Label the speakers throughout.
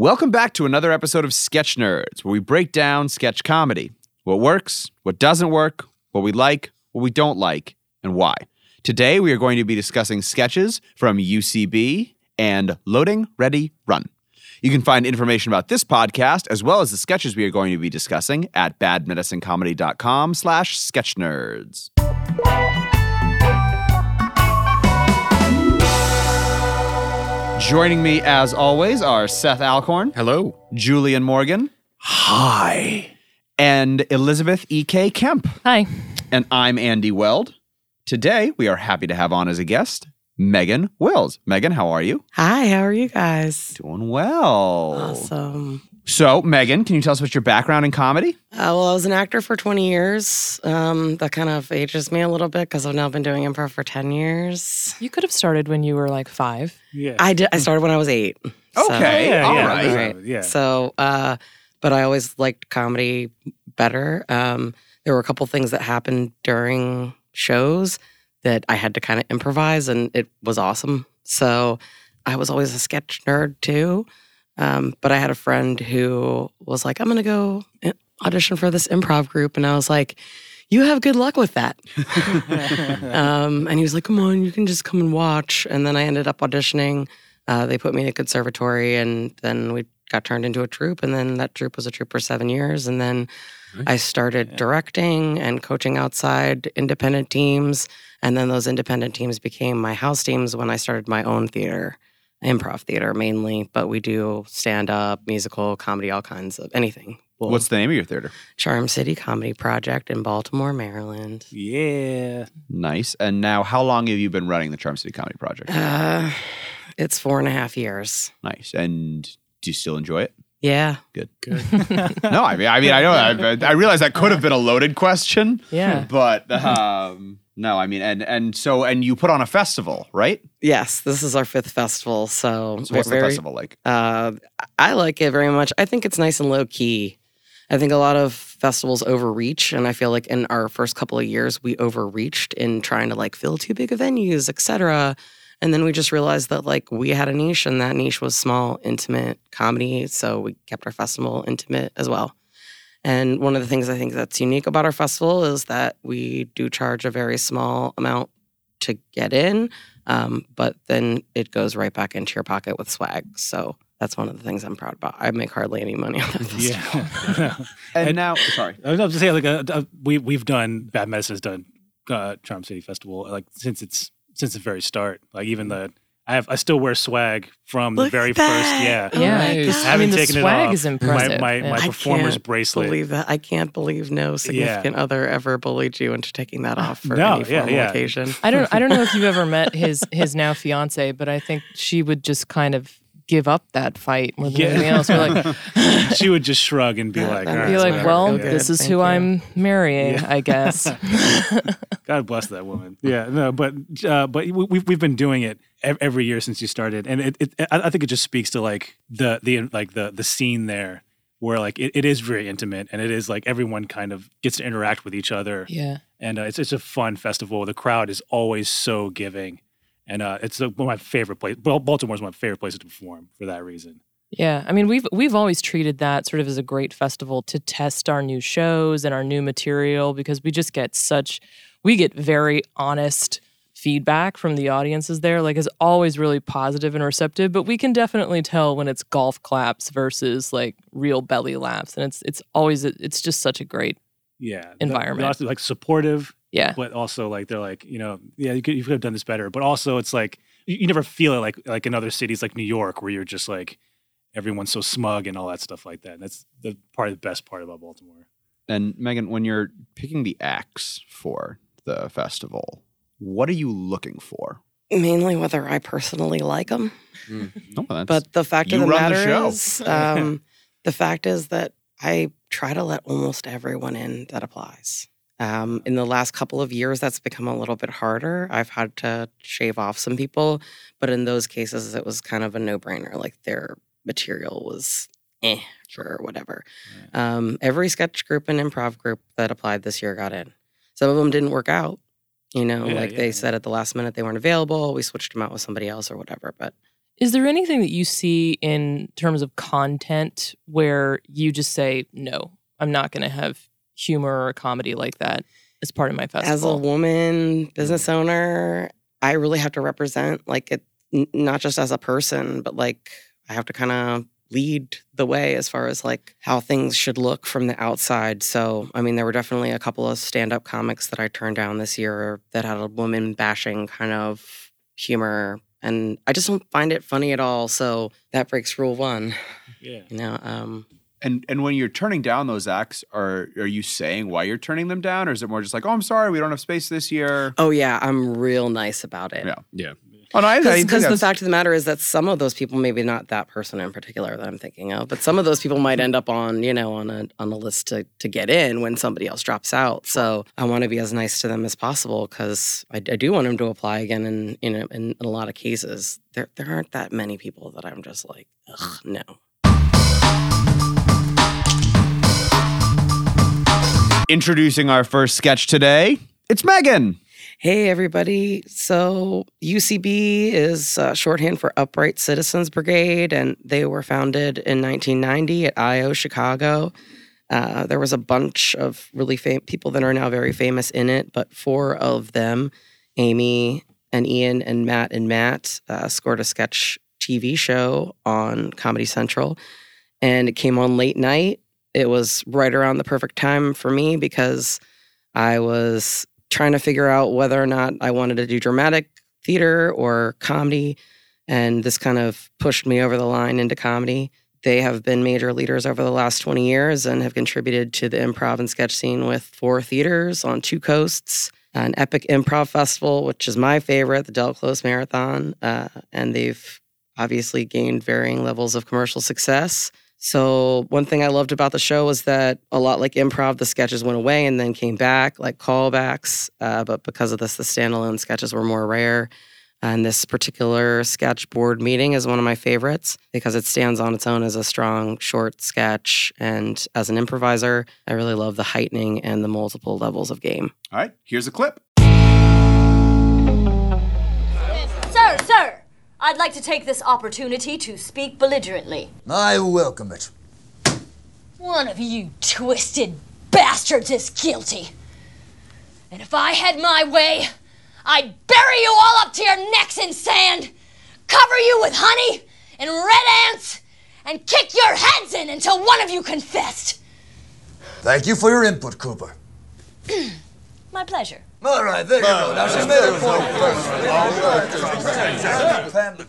Speaker 1: Welcome back to another episode of Sketch Nerds, where we break down sketch comedy. What works, what doesn't work, what we like, what we don't like, and why. Today, we are going to be discussing sketches from UCB and Loading, Ready, Run. You can find information about this podcast, as well as the sketches we are going to be discussing, at badmedicinecomedy.com slash sketchnerds. Joining me, as always, are Seth Alcorn,
Speaker 2: Hello.
Speaker 1: Julian Morgan,
Speaker 2: Hi.
Speaker 1: and Elizabeth E.K. Kemp.
Speaker 3: Hi.
Speaker 1: And I'm Andy Weld. Today, we are happy to have on as a guest Megan Wills. Megan, how are you?
Speaker 4: Hi, how are you guys?
Speaker 1: Doing well.
Speaker 4: Awesome.
Speaker 1: So, Megan, can you tell us what's your background in comedy?
Speaker 4: Uh, well, I was an actor for 20 years. Um, that kind of ages me a little bit because I've now been doing improv for 10 years.
Speaker 3: You could have started when you were like five.
Speaker 2: Yeah.
Speaker 4: I did. I started when I was eight. So-
Speaker 1: Okay,
Speaker 2: yeah,
Speaker 1: all
Speaker 2: yeah,
Speaker 1: right.
Speaker 4: Right.
Speaker 2: Yeah.
Speaker 4: So, uh, but I always liked comedy better. Um, there were a couple things that happened during shows that I had to kind of improvise, and it was awesome. So, I was always a sketch nerd too. Um, but I had a friend who was like, "I'm going to go audition for this improv group," and I was like. You have good luck with that. um, and he was like, "Come on, you can just come and watch." And then I ended up auditioning. Uh, they put me in a conservatory, and then we got turned into a troupe. And then that troupe was a troupe for seven years. And then I started directing and coaching outside independent teams. And then those independent teams became my house teams when I started my own theater, improv theater mainly. But we do stand up, musical, comedy, all kinds of anything. Well,
Speaker 1: What's the name of your theater?
Speaker 4: Charm City Comedy Project in Baltimore, Maryland?
Speaker 2: yeah.
Speaker 1: Nice. And now, how long have you been running the Charm City Comedy Project?
Speaker 4: Uh, it's four and a half years.
Speaker 1: Nice. And do you still enjoy it?
Speaker 4: Yeah.
Speaker 2: Good. Good.
Speaker 1: No, I mean, I mean, I know, I, I realize that could have been a loaded question,
Speaker 3: Yeah.
Speaker 1: but um, no, I mean, and and so, and you put on a festival, right?
Speaker 4: Yes, this is our fifth festival. So,
Speaker 1: So, what's the festival like?
Speaker 4: Uh, I like it very much. I think it's nice and low key. I think a lot of festivals overreach, and I feel like in our first couple of years we overreached in trying to like fill too big of venues, etc. And then we just realized that like we had a niche, and that niche was small, intimate comedy. So we kept our festival intimate as well. And one of the things I think that's unique about our festival is that we do charge a very small amount to get in, um, but then it goes right back into your pocket with swag. So that's one of the things I'm proud about. I make hardly any money on that festival.
Speaker 2: Yeah.
Speaker 1: And,
Speaker 2: And-
Speaker 1: now, sorry,
Speaker 2: I was just saying, like, uh, uh, we we've done Bad Medicine has done uh, Charm City Festival like since its since the very start. Like even the I have I still wear swag from the very first.
Speaker 4: that.
Speaker 2: Yeah.
Speaker 4: Oh
Speaker 3: yeah.
Speaker 4: my
Speaker 3: It's- I
Speaker 2: Haven't
Speaker 3: mean, the
Speaker 2: taken it
Speaker 3: swag
Speaker 2: off.
Speaker 3: is impressive.
Speaker 2: My
Speaker 3: Yeah.
Speaker 2: my
Speaker 4: I
Speaker 2: performer's
Speaker 4: can't
Speaker 2: bracelet.
Speaker 4: Believe that. I can't believe no significant other ever bullied you into taking that off for
Speaker 2: No,
Speaker 4: any
Speaker 2: yeah,
Speaker 4: formal
Speaker 2: yeah.
Speaker 4: occasion.
Speaker 3: I don't I don't know if you've ever met his his now fiance, but I think she would just kind of give up that fight more than
Speaker 2: Yeah.
Speaker 3: anything else. We're like
Speaker 2: she would just shrug and be like,
Speaker 4: that
Speaker 3: be like,
Speaker 4: my
Speaker 3: well,
Speaker 4: heart
Speaker 3: this is
Speaker 4: Thank
Speaker 3: who
Speaker 4: you.
Speaker 3: I'm marrying,
Speaker 2: Yeah.
Speaker 3: I guess.
Speaker 2: God bless that woman. Yeah, no, but uh, but we- we've we've been doing it every year since you started, and it, it I I think it just speaks to like the the like the the scene there where like it, it is very intimate and it is like everyone kind of gets to interact with each other,
Speaker 3: yeah.
Speaker 2: and uh, it's it's a fun festival. The crowd is always so giving, and uh, it's uh, one of my favorite places. Baltimore is one of my favorite places to perform for that reason.
Speaker 3: Yeah, I mean we've we've always treated that sort of as a great festival to test our new shows and our new material because we just get such we get very honest feedback from the audiences there like is always really positive and receptive but we can definitely tell when it's golf claps versus like real belly laughs and it's it's always it's just such a great
Speaker 2: Yeah,
Speaker 3: Environment.
Speaker 2: They're also like supportive,
Speaker 3: yeah
Speaker 2: but also like they're like you know yeah you could you could have done this better but also it's like you, you never feel it like like in other cities like new york where you're just like everyone's so smug and all that stuff like that And that's the part of the best part about baltimore
Speaker 1: and Megan, when you're picking the acts for the festival, what are you looking for?
Speaker 4: Mainly whether I personally like them.
Speaker 1: Oh,
Speaker 4: But the fact of the
Speaker 1: run the
Speaker 4: matter is, um, the fact is that I try to let almost everyone in that applies. Um, in the last couple of years, that's become a little bit harder. I've had to shave off some people, but in those cases, it was kind of a no brainer. Like their material was eh, or whatever. Um, every sketch group and improv group that applied this year got in. Some of them didn't work out. You know,
Speaker 2: Yeah,
Speaker 4: like
Speaker 2: yeah,
Speaker 4: they
Speaker 2: yeah.
Speaker 4: said at the last minute they weren't available. We switched them out with somebody else or whatever. But
Speaker 3: Is there anything that you see in terms of content where you just say, no, I'm not going to have humor or comedy like that as part of my festival?
Speaker 4: As a woman business owner, I really have to represent like it, not just as a person, but like I have to kind of lead the way as far as like how things should look from the outside. So, I mean, there were definitely a couple of stand up comics that I turned down this year that had a woman bashing kind of humor. And I just don't find it funny at all. So that breaks rule one.
Speaker 2: Yeah.
Speaker 4: You know, um,
Speaker 1: And and when you're turning down those acts, are are you saying why you're turning them down, or is it more just like, oh, I'm sorry, we don't have space this year?
Speaker 4: oh yeah, I'm real nice about it.
Speaker 1: Yeah.
Speaker 5: Yeah.
Speaker 1: Oh no, I, I think
Speaker 4: Because the fact of the matter is that some of those people, maybe not that person in particular that I'm thinking of, but some of those people might end up on, you know, on a on a list to to get in when somebody else drops out. So I want to be as nice to them as possible because I, I do want them to apply again. And in, in, in a lot of cases, there there aren't that many people that I'm just like, ugh, no.
Speaker 1: Introducing our first sketch today, it's Megan.
Speaker 4: Hey, everybody. So, UCB is uh, shorthand for Upright Citizens Brigade, and they were founded in 1990 at IO Chicago. Uh, there was a bunch of really fam- people that are now very famous in it, but four of them, Amy and Ian and Matt and Matt, uh, scored a sketch TV show on Comedy Central, and it came on late night. It was right around the perfect time for me because I was trying to figure out whether or not I wanted to do dramatic theater or comedy. And this kind of pushed me over the line into comedy. They have been major leaders over the last 20 years and have contributed to the improv and sketch scene with four theaters on two coasts, an epic improv festival, which is my favorite, the Del Close Marathon. Uh, and they've obviously gained varying levels of commercial success. So, one thing I loved about the show was that a lot like improv, the sketches went away and then came back, like callbacks. Uh, but because of this, the standalone sketches were more rare. And this particular sketch board meeting is one of my favorites because it stands on its own as a strong, short sketch. And as an improviser, I really love the heightening and the multiple levels of game.
Speaker 1: All right, here's a clip.
Speaker 6: Sir, sir, I'd like to take this opportunity to speak belligerently.
Speaker 7: I welcome it.
Speaker 6: One of you twisted bastards is guilty. And if I had my way, I'd bury you all up to your necks in sand, cover you with honey and red ants, and kick your heads in until one of you confessed.
Speaker 7: Thank you for your input, Cooper.
Speaker 6: My pleasure.
Speaker 7: All right, there you go. Now she's made her point first.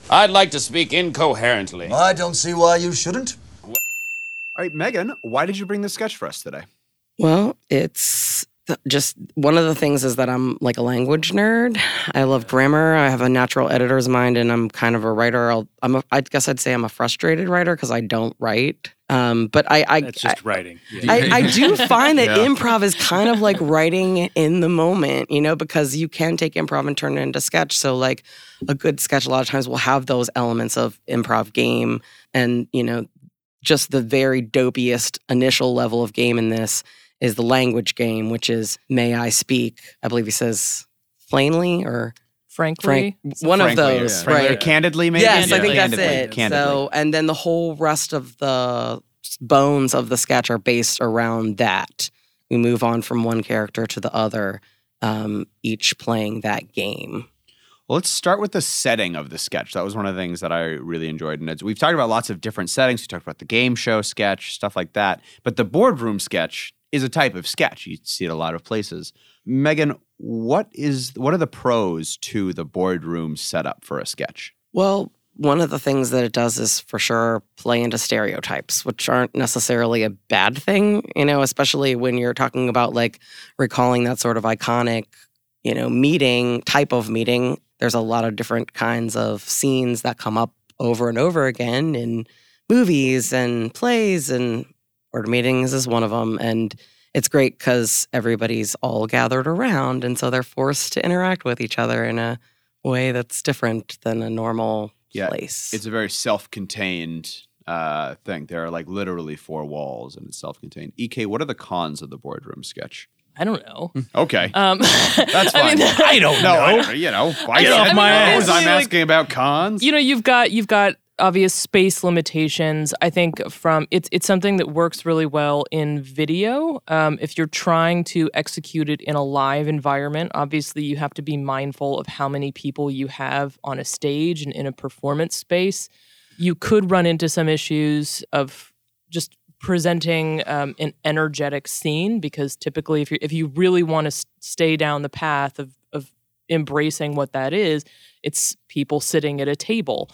Speaker 5: I'd like to speak incoherently.
Speaker 7: I don't see why you shouldn't.
Speaker 1: All right, Megan, why did you bring this sketch for us today?
Speaker 4: Well, it's th- just one of the things is that I'm like a language nerd. I love grammar. I have a natural editor's mind, and I'm kind of a writer. I'll, I'm a, I guess I'd say I'm a frustrated writer because I don't write. Um, but I, I,
Speaker 2: That's just
Speaker 4: I,
Speaker 2: writing. Yeah.
Speaker 4: I, I do find that improv is kind of like writing in the moment, you know, because you can take improv and turn it into sketch. So, like, a good sketch a lot of times will have those elements of improv game and, you know, just the very dopiest initial level of game in this is the language game, which is may I speak? I believe he says plainly or
Speaker 3: Frankly,
Speaker 4: frank. One of those,
Speaker 1: yeah. Frankly,
Speaker 4: right?
Speaker 1: Candidly, maybe?
Speaker 4: Yes, I
Speaker 3: Candidly.
Speaker 4: think that's it.
Speaker 1: Candidly.
Speaker 4: So, and then the whole rest of the bones of the sketch are based around that. We move on from one character to the other, um, each playing that game.
Speaker 1: Well, let's start with the setting of the sketch. That was one of the things that I really enjoyed. And it's, we've talked about lots of different settings. We talked about the game show sketch, stuff like that. But the boardroom sketch is a type of sketch. You see it a lot of places. Megan, what is what are the pros to the boardroom setup for a sketch?
Speaker 4: Well, one of the things that it does is for sure play into stereotypes, which aren't necessarily a bad thing, you know, especially when you're talking about like recalling that sort of iconic, you know, meeting type of meeting. There's a lot of different kinds of scenes that come up over and over again in movies and plays, and board meetings is one of them. And it's great because everybody's all gathered around, and so they're forced to interact with each other in a way that's different than a normal
Speaker 1: Yeah,
Speaker 4: place.
Speaker 1: It's a very self-contained uh, thing. There are like literally four walls, and it's self-contained. Ek, what are the cons of the boardroom sketch?
Speaker 3: I don't know.
Speaker 1: Okay.
Speaker 3: Um,
Speaker 1: That's
Speaker 3: I
Speaker 1: fine.
Speaker 3: mean,
Speaker 2: I don't
Speaker 1: no,
Speaker 2: know.
Speaker 1: I, you know, I
Speaker 2: Get off
Speaker 1: said
Speaker 2: my
Speaker 1: no.
Speaker 2: ass.
Speaker 1: Was I'm
Speaker 3: Like-
Speaker 1: asking about cons.
Speaker 3: you know you've got you've got obvious space limitations. I think from it's it's something that works really well in video um, if you're trying to execute it in a live environment. Obviously you have to be mindful of how many people you have on a stage and in a performance space. You could run into some issues of just presenting um, an energetic scene because typically if you if you really want to stay down the path of of embracing what that is it's people sitting at a table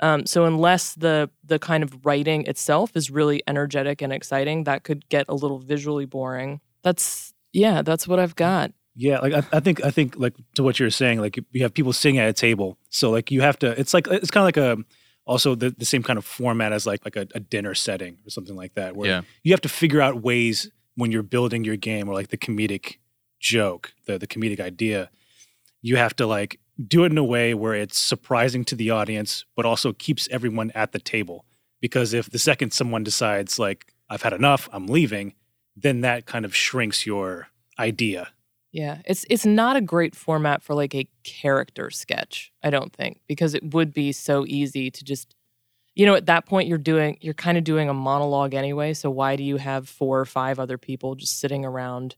Speaker 3: um, so unless the the kind of writing itself is really energetic and exciting, that could get a little visually boring. That's yeah, that's what I've got.
Speaker 2: Yeah, like I, I think I think like to what you're saying, like you have people sitting at a table, so like you have to. It's like it's kind of like a also the, the same kind of format as like like a, a dinner setting or something like that, where
Speaker 8: Yeah.
Speaker 2: you have to figure out ways when you're building your game or like the comedic joke, the the comedic idea, you have to like do it in a way where it's surprising to the audience, but also keeps everyone at the table. Because if the second someone decides like I've had enough, I'm leaving, then that kind of shrinks your idea.
Speaker 3: Yeah, it's it's not a great format for like a character sketch. I don't think because it would be so easy to just, you know, at that point you're doing you're kind of doing a monologue anyway. So why do you have four or five other people just sitting around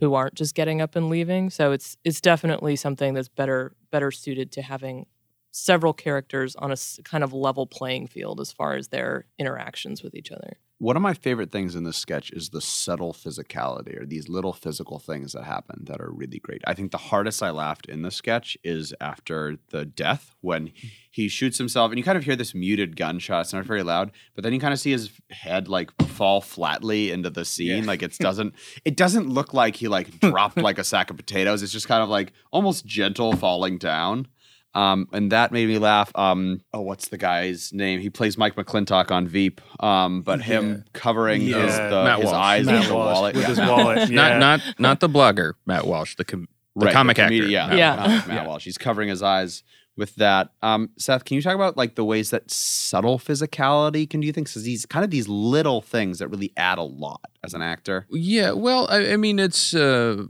Speaker 3: who aren't just getting up and leaving? So it's it's definitely something that's better better suited to having several characters on a kind of level playing field as far as their interactions with each other.
Speaker 1: One of my favorite things in this sketch is the subtle physicality or these little physical things that happen that are really great. I think the hardest I laughed in the sketch is after the death when he shoots himself and you kind of hear this muted gunshot. It's not very loud, but then you kind of see his head like fall flatly into the scene. Like it doesn't it doesn't look like he like dropped like a sack of potatoes. It's just kind of like almost gentle falling down. Um, and that made me laugh. Um, oh, what's the guy's name? He plays Mike McLintock on Veep. Um, but him covering his, the,
Speaker 8: Matt
Speaker 1: his eyes
Speaker 2: Matt
Speaker 1: with the wallet.
Speaker 2: with
Speaker 1: Yeah,
Speaker 2: his
Speaker 1: Matt-
Speaker 2: wallet. Yeah.
Speaker 8: Not not not the blogger Matt Walsh, the com- the
Speaker 1: Right,
Speaker 8: comic actor.
Speaker 1: comedian, Yeah,
Speaker 8: Matt
Speaker 3: Yeah.
Speaker 1: Matt, Matt
Speaker 2: Yeah.
Speaker 1: Walsh. He's covering his eyes with that. Um, Seth, can you talk about like the ways that subtle physicality can do things? Because these kind of these little things that really add a lot as an actor.
Speaker 8: Yeah, well, I, I mean, it's uh,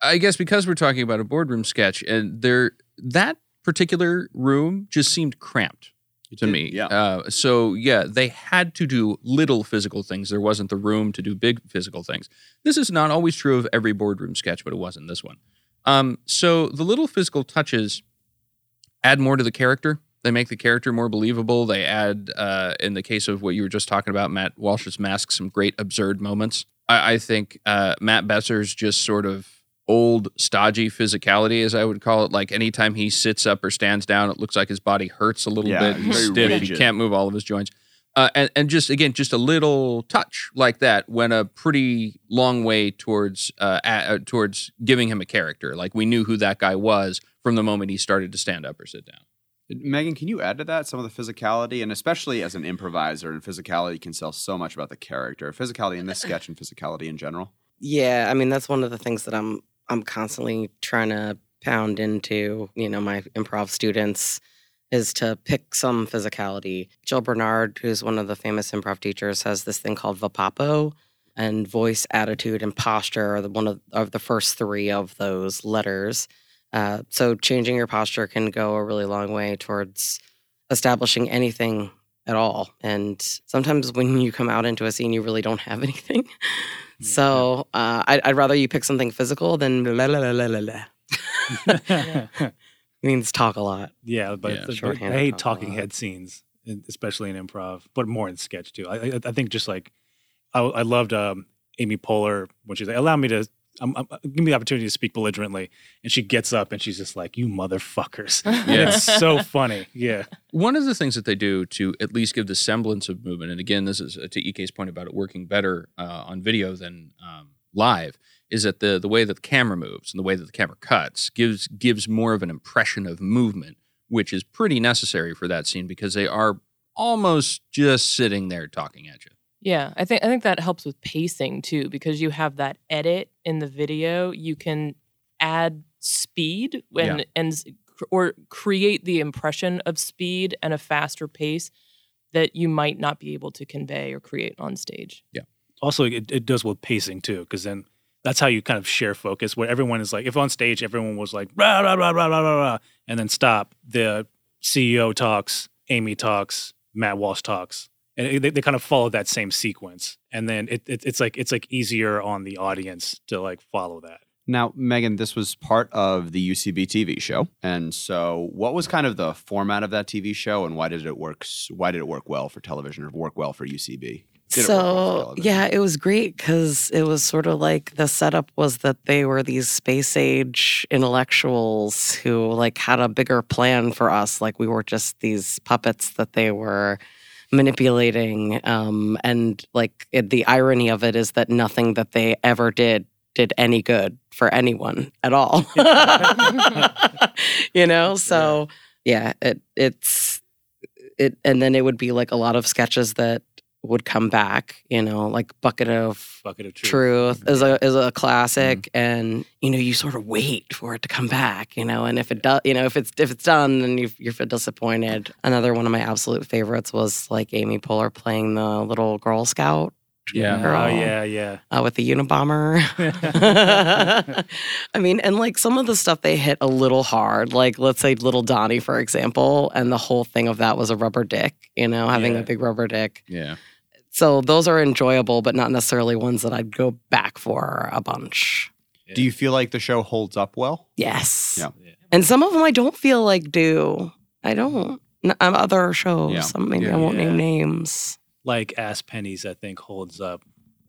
Speaker 8: I guess because we're talking about a boardroom sketch, and there that particular room just seemed cramped to
Speaker 1: did,
Speaker 8: me.
Speaker 1: yeah.
Speaker 8: Uh, so yeah, they had to do little physical things. There wasn't the room to do big physical things. This is not always true of every boardroom sketch, but it wasn't this one. Um, so the little physical touches add more to the character. They make the character more believable. They add, uh, in the case of what you were just talking about, Matt Walsh's mask, some great absurd moments. I, I think uh, Matt Besser's just sort of old, stodgy physicality, as I would call it. Like anytime he sits up or stands down, it looks like his body hurts a little
Speaker 1: Yeah,
Speaker 8: bit. He's
Speaker 1: very
Speaker 8: stiff. He can't move all of his joints. Uh, and, and just again, just a little touch like that went a pretty long way towards uh, a- uh, towards giving him a character. Like we knew who that guy was from the moment he started to stand up or sit down.
Speaker 1: Megan, can you add to that some of the physicality? And especially as an improviser, and physicality can tell so much about the character. Physicality in this sketch and physicality in general.
Speaker 4: Yeah, I mean that's one of the things that I'm I'm constantly trying to pound into, you know, my improv students is to pick some physicality. Jill Bernard, who's one of the famous improv teachers, has this thing called Vapapo, and voice, attitude, and posture are the, one of, of the first three of those letters. Uh, so changing your posture can go a really long way towards establishing anything at all. And sometimes when you come out into a scene, you really don't have anything. So uh, I'd, I'd rather you pick something physical than la la la la la la. means talk a lot.
Speaker 2: Yeah, but,
Speaker 8: Yeah.
Speaker 2: but I hate
Speaker 4: improv
Speaker 2: talking head scenes, especially in improv, but more in sketch too. I, I, I think just like I, I loved um, Amy Poehler when she's like, "Allow me to." Um, um, give me the opportunity to speak belligerently, and she gets up and she's just like, "You motherfuckers!"
Speaker 8: Yeah.
Speaker 2: it's so funny. Yeah,
Speaker 8: One of the things that they do to at least give the semblance of movement, and again, this is uh, to Ike's point about it working better uh, on video than um, live, is that the the way that the camera moves and the way that the camera cuts gives gives more of an impression of movement, which is pretty necessary for that scene because they are almost just sitting there talking at you.
Speaker 3: Yeah, I think I think that helps with pacing too because you have that edit in the video. You can add speed when
Speaker 8: Yeah.
Speaker 3: and or create the impression of speed and a faster pace that you might not be able to convey or create on stage. Yeah.
Speaker 2: Also it, it does with pacing too, because then that's how you kind of share focus. Where everyone is like, if on stage everyone was like rah rah rah rah rah rah, rah and then stop. The CEO talks, Amy talks, Matt Walsh talks, and it- they, they kind of follow that same sequence. And then it, it it's like it's like easier on the audience to like follow that.
Speaker 1: Now, Megan, this was part of the UCB TV show, and so what was kind of the format of that TV show, and why did it work? Why did it work well for television, or work well for UCB? Did it work well for
Speaker 4: so
Speaker 1: television?
Speaker 4: yeah, it was great because it was sort of like the setup was that they were these space age intellectuals who like had a bigger plan for us. Like we were just these puppets that they were manipulating. Um, and like it, the irony of it is that nothing that they ever did did any good for anyone at all. you know, so yeah, it it's it and then it would be like a lot of sketches that would come back, you know, like Bucket of
Speaker 2: Bucket of truth.
Speaker 4: Truth mm-hmm. is a is a mm-hmm. classic and you know, you sort of wait for it to come back, you know, and if it does, you know, if it's if it's done then you you feel disappointed. Another one of my absolute favorites was like Amy Poehler playing the little Girl Scout
Speaker 8: Yeah.
Speaker 4: girl
Speaker 2: Oh yeah, yeah.
Speaker 4: uh, with the Unabomber. I mean, and like some of the stuff they hit a little hard, like let's say Little Donnie, for example, and the whole thing of that was a rubber dick, you know, having
Speaker 2: Yeah.
Speaker 4: a big rubber dick.
Speaker 8: Yeah.
Speaker 4: So those are enjoyable, but not necessarily ones that I'd go back for a bunch.
Speaker 1: do you feel like the show holds up well?
Speaker 4: Yes.
Speaker 1: Yeah.
Speaker 4: And some of them I don't feel like do. I don't. N- other shows.
Speaker 1: Yeah.
Speaker 4: Some maybe
Speaker 1: Yeah.
Speaker 4: I won't
Speaker 2: Yeah.
Speaker 4: name names.
Speaker 2: Like Ass Pennies, I think holds up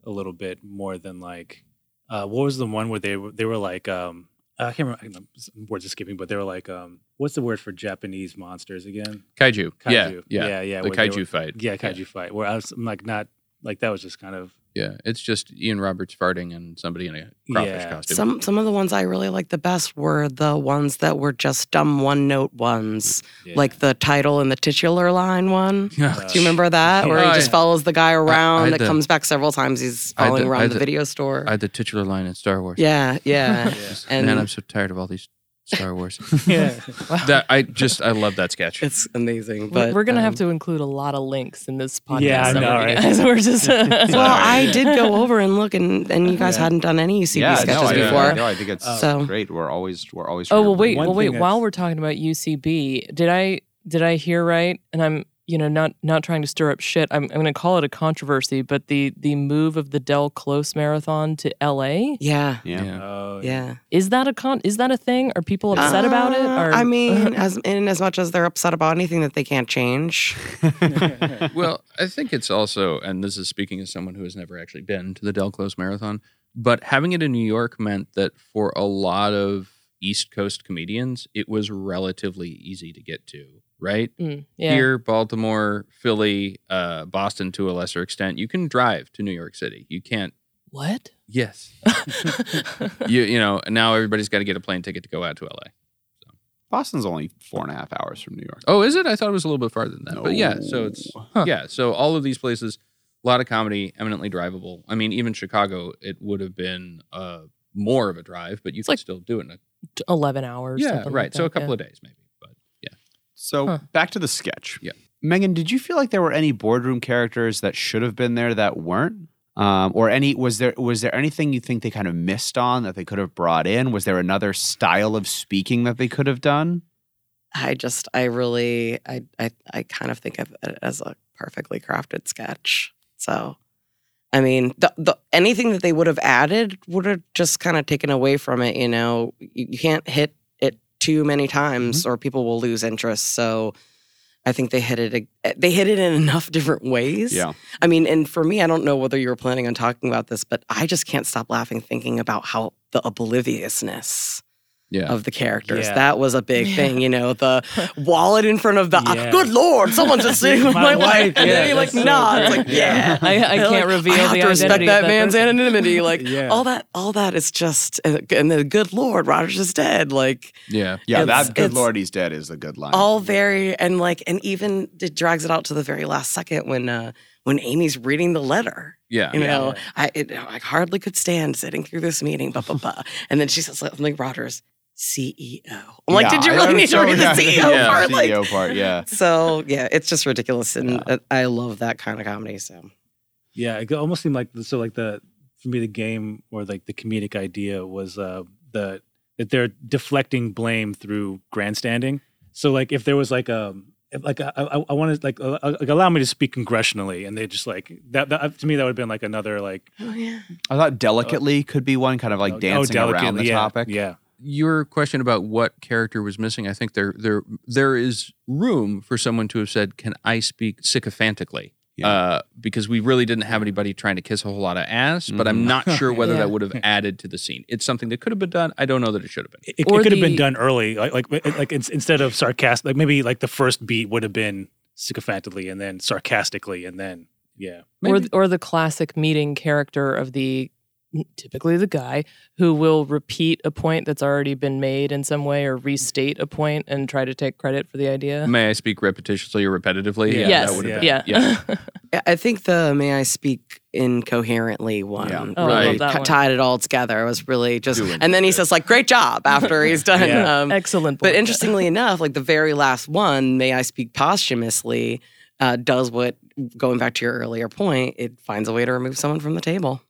Speaker 2: a little bit more than like uh, what was the one where they were they were like um I can't remember words escaping, but they were like um what's the word for Japanese monsters again?
Speaker 8: Kaiju. Yeah.
Speaker 2: Kaiju.
Speaker 8: Yeah.
Speaker 2: yeah, yeah.
Speaker 8: The kaiju
Speaker 2: were-
Speaker 8: fight.
Speaker 2: Yeah, kaiju fight. Where I was I'm like not like that was just kind of
Speaker 8: Yeah. It's just Ian Roberts farting and somebody in a crawfish
Speaker 2: Yeah.
Speaker 8: costume.
Speaker 4: Some some of the ones I really liked the best were the ones that were just dumb one note ones.
Speaker 2: yeah.
Speaker 4: Like the title and the titular line one.
Speaker 8: Yeah.
Speaker 4: Do you remember that? Where
Speaker 8: Oh,
Speaker 4: he just
Speaker 8: I-
Speaker 4: follows the guy around
Speaker 8: had
Speaker 4: that
Speaker 8: the-
Speaker 4: comes back several times. He's following
Speaker 8: the-
Speaker 4: around the,
Speaker 8: the-
Speaker 4: video store.
Speaker 8: I had the titular line in Star Wars.
Speaker 4: yeah, yeah.
Speaker 2: Yeah.
Speaker 4: and
Speaker 8: Man, I'm so tired of all these Star Wars.
Speaker 2: yeah.
Speaker 8: that I just I love that sketch.
Speaker 4: it's amazing.
Speaker 3: We're-
Speaker 4: But
Speaker 3: We're gonna have
Speaker 4: um,
Speaker 3: to include a lot of links in this podcast.
Speaker 2: Yeah, I know, right?
Speaker 3: We're just
Speaker 4: Well, I did go over and look, and, and you guys
Speaker 2: Yeah.
Speaker 4: hadn't done any UCB
Speaker 1: yeah,
Speaker 4: sketches
Speaker 1: no, I,
Speaker 4: before.
Speaker 1: no, I think it's
Speaker 4: So-
Speaker 1: great. We're always we're always.
Speaker 3: Oh
Speaker 1: trying
Speaker 3: well, wait, well, wait.
Speaker 2: thing
Speaker 3: While
Speaker 2: that's-
Speaker 3: we're talking about UCB, did I did I hear right? And I'm you know not not trying to stir up shit. I'm I'm going to call it a controversy, but the the move of the Del Close Marathon to L.A.
Speaker 4: Yeah,
Speaker 1: Yeah.
Speaker 8: Yeah.
Speaker 2: Oh,
Speaker 4: yeah.
Speaker 3: is that a con? Is that a thing? Are people upset about it?
Speaker 4: Uh,
Speaker 3: Or
Speaker 4: I mean, as in as much as they're upset about anything that they can't change.
Speaker 8: well, I think it's also, and this is speaking as someone who has never actually been to the Del Close Marathon, but having it in New York meant that for a lot of East Coast comedians, it was relatively easy to get to, right?
Speaker 3: Mm, yeah.
Speaker 8: Here, Baltimore, Philly, uh, Boston to a lesser extent, you can drive to New York City. You can't.
Speaker 3: what?
Speaker 8: Yes. you you know now everybody's got to get a plane ticket to go out to LA.
Speaker 1: Boston's only four and a half hours from New York.
Speaker 8: Oh, is it? I thought it was a little bit farther than that. But yeah, so it's
Speaker 1: No.
Speaker 8: yeah. So all of these places, a lot of comedy, eminently drivable. I mean, even Chicago, it would have been uh, more of a drive, but you
Speaker 3: It's
Speaker 8: could
Speaker 3: like
Speaker 8: still do it in a
Speaker 3: T- Eleven hours.
Speaker 8: yeah, right.
Speaker 3: Like
Speaker 8: so a couple
Speaker 3: yeah.
Speaker 8: of days maybe, but yeah.
Speaker 1: So
Speaker 3: Huh.
Speaker 1: back to the sketch.
Speaker 8: Yeah.
Speaker 1: Megan, did you feel like there were any boardroom characters that should have been there that weren't? Um, or any was there was there anything you think they kind of missed on that they could have brought in? Was there another style of speaking that they could have done?
Speaker 4: I just, I really, I, I, I kind of think of it as a perfectly crafted sketch. So, I mean, the, the anything that they would have added would have just kind of taken away from it. You know, you, you can't hit it too many times, mm-hmm. or people will lose interest. So, I think they hit it. They hit it in enough different ways.
Speaker 1: Yeah.
Speaker 4: I mean, and for me, I don't know whether you were planning on talking about this, but I just can't stop laughing thinking about how the obliviousness
Speaker 8: Yeah.
Speaker 4: of the characters.
Speaker 2: Yeah.
Speaker 4: That was a big
Speaker 3: Yeah.
Speaker 4: thing, you know, the wallet in front of the uh, good lord, someone's just sitting with
Speaker 2: My
Speaker 4: my, wife.
Speaker 2: wife,
Speaker 4: And
Speaker 2: yeah,
Speaker 4: then he like
Speaker 2: that's so
Speaker 4: nods,
Speaker 2: great.
Speaker 4: like, yeah.
Speaker 3: I, I can't
Speaker 4: like,
Speaker 3: reveal
Speaker 4: I have
Speaker 3: the
Speaker 4: to respect
Speaker 3: identity
Speaker 4: that man's
Speaker 3: person.
Speaker 4: anonymity. Like
Speaker 2: Yeah.
Speaker 4: all that, all that is just, and the good lord, Rogers is dead. Like
Speaker 8: Yeah.
Speaker 1: Yeah, that good Lord he's dead is a good line.
Speaker 4: all very, and like, and even it drags it out to the very last second when, uh, when Amy's reading the letter.
Speaker 8: Yeah.
Speaker 4: You know, I it, I hardly could stand sitting through this meeting, blah blah blah. And then she says something, Rogers, CEO. I'm like,
Speaker 1: Yeah,
Speaker 4: did you really need
Speaker 1: so-
Speaker 4: to read the CEO
Speaker 8: yeah,
Speaker 4: part? Like,
Speaker 1: CEO part, yeah.
Speaker 4: so yeah, it's just ridiculous, and
Speaker 1: Yeah.
Speaker 4: uh, I love that kind of comedy. So
Speaker 2: Yeah, it almost seemed like so like the for me the game or like the comedic idea was uh, the that they're deflecting blame through grandstanding. So like if there was like a like I, I, I wanted like, uh, like allow me to speak congressionally, and they just like that, that to me that would have been like another like
Speaker 4: Oh yeah.
Speaker 1: I thought delicately could be one, kind of like
Speaker 2: oh,
Speaker 1: dancing around the
Speaker 2: yeah,
Speaker 1: topic.
Speaker 2: Yeah,
Speaker 8: Your question about what character was missing, I think there there there is room for someone to have said, "Can I speak sycophantically?"
Speaker 1: Yeah.
Speaker 8: Uh, because we really didn't have anybody trying to kiss a whole lot of ass, but I'm
Speaker 1: Mhm.
Speaker 8: not sure whether
Speaker 3: Yeah.
Speaker 8: that would have added to the scene. It's something that could have been done. I don't know that it should have been.
Speaker 2: it, it
Speaker 3: Or
Speaker 2: could have been done early, like like like ins- instead of sarcastic, like maybe like the first beat would have been sycophantically, and then sarcastically, and then yeah,
Speaker 3: or or the classic meeting character of the typically the guy who will repeat a point that's already been made in some way or restate a point and try to take credit for the idea.
Speaker 8: May I speak repetitiously or repetitively?
Speaker 2: Yeah,
Speaker 3: yes,
Speaker 8: that
Speaker 2: yeah.
Speaker 8: been.
Speaker 3: yeah.
Speaker 8: yeah.
Speaker 4: I think the "May I speak incoherently" one
Speaker 1: Yeah.
Speaker 3: Oh,
Speaker 4: really
Speaker 3: love that
Speaker 4: cu-
Speaker 3: one.
Speaker 4: tied it all together. It was really just,
Speaker 8: Doing
Speaker 4: and then he says like, "Great job" after he's done.
Speaker 2: Yeah.
Speaker 4: Um,
Speaker 3: Excellent.
Speaker 4: but interestingly enough, like the very last one, "May I speak posthumously," uh, does what going back to your earlier point, it finds a way to remove someone from the table.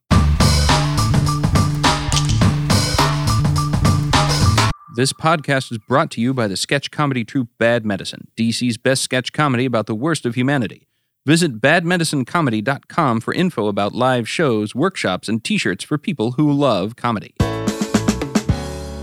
Speaker 8: This podcast is brought to you by the sketch comedy troupe Bad Medicine, DC's best sketch comedy about the worst of humanity. Visit badmedicinecomedy.com for info about live shows, workshops, and t shirts for people who love comedy.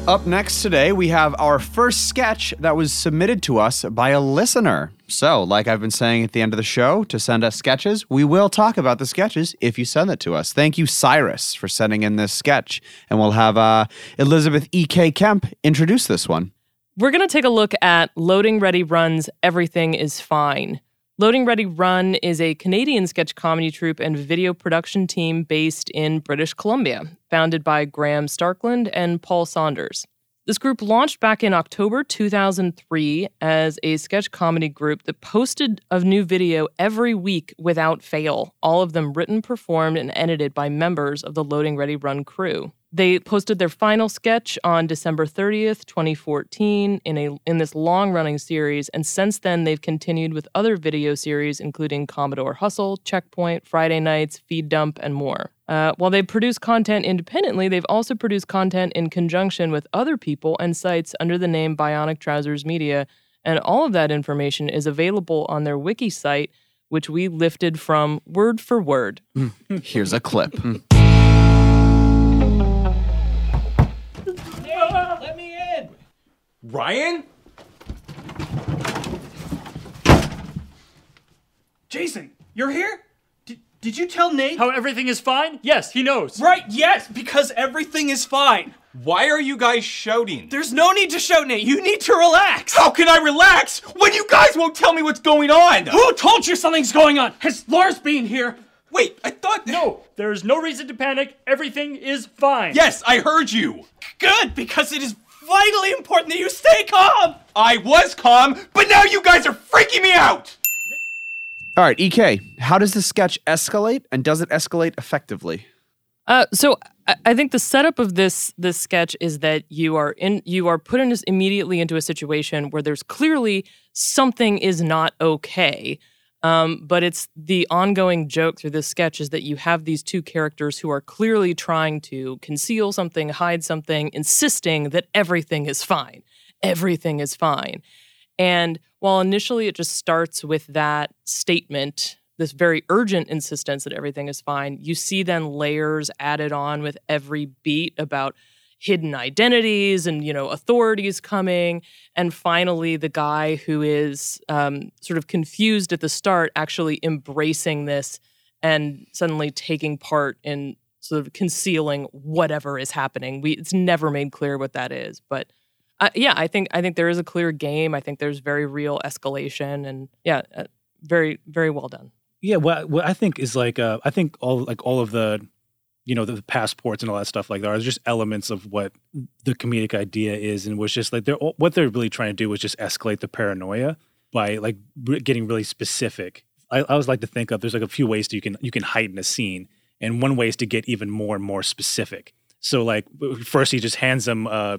Speaker 1: Up next today, we have our first sketch that was submitted to us by a listener. So, like I've been saying at the end of the show, to send us sketches, we will talk about the sketches if you send it to us. Thank you, Cyrus, for sending in this sketch. And we'll have uh, Elizabeth E.K. Kemp introduce this one.
Speaker 3: We're going to take a look at Loading Ready Run's Everything is Fine. Loading Ready Run is a Canadian sketch comedy troupe and video production team based in British Columbia, founded by Graham Starkland and Paul Saunders. This group launched back in October 2003 as a sketch comedy group that posted a new video every week without fail, all of them written, performed, and edited by members of the Loading Ready Run crew. They posted their final sketch on December 30th, 2014 in a in this long-running series and since then they've continued with other video series including Commodore Hustle, Checkpoint, Friday Nights, Feed Dump and more. Uh, while they produce content independently, they've also produced content in conjunction with other people and sites under the name Bionic Trousers Media, and all of that information is available on their wiki site, which we lifted from word for word.
Speaker 1: Here's a clip.
Speaker 9: Ryan?
Speaker 10: Jason, you're here? Did, did you tell Nate?
Speaker 9: How everything is fine? Yes, he knows.
Speaker 10: right, yes, because everything is fine.
Speaker 9: Why are you guys shouting?
Speaker 10: There's no need to shout, Nate. You need to relax.
Speaker 9: How can I relax when you guys won't tell me what's going on?
Speaker 10: Who told you something's going on? Has Lars been here?
Speaker 9: Wait, I thought.
Speaker 11: No, there is no reason to panic. Everything is fine.
Speaker 9: Yes, I heard you.
Speaker 10: Good, because it is vitally important that you stay calm.
Speaker 9: I was calm, but now you guys are freaking me out.
Speaker 1: All right, EK, how does the sketch escalate and does it escalate effectively?
Speaker 3: Uh, so I, think the setup of this this sketch is that you are in you are put in this immediately into a situation where there's clearly something is not okay. Um, but it's the ongoing joke through this sketch is that you have these two characters who are clearly trying to conceal something, hide something, insisting that everything is fine. Everything is fine. And while initially it just starts with that statement, this very urgent insistence that everything is fine, you see then layers added on with every beat about hidden identities and you know authorities coming. And finally the guy who is um, sort of confused at the start actually embracing this and suddenly taking part in sort of concealing whatever is happening. We it's never made clear what that is but uh, yeah i think i think there is a clear game i think there's very real escalation and yeah uh, very very well done
Speaker 2: Yeah, what what I think is like uh, I think all like all of the you know the, the passports and all that stuff like there are just elements of what the comedic idea is and was just like they're what they're really trying to do is just escalate the paranoia by like re- getting really specific. I, I always like to think of there's like a few ways that you can you can heighten a scene and one way is to get even more and more specific. So like first he just hands them uh,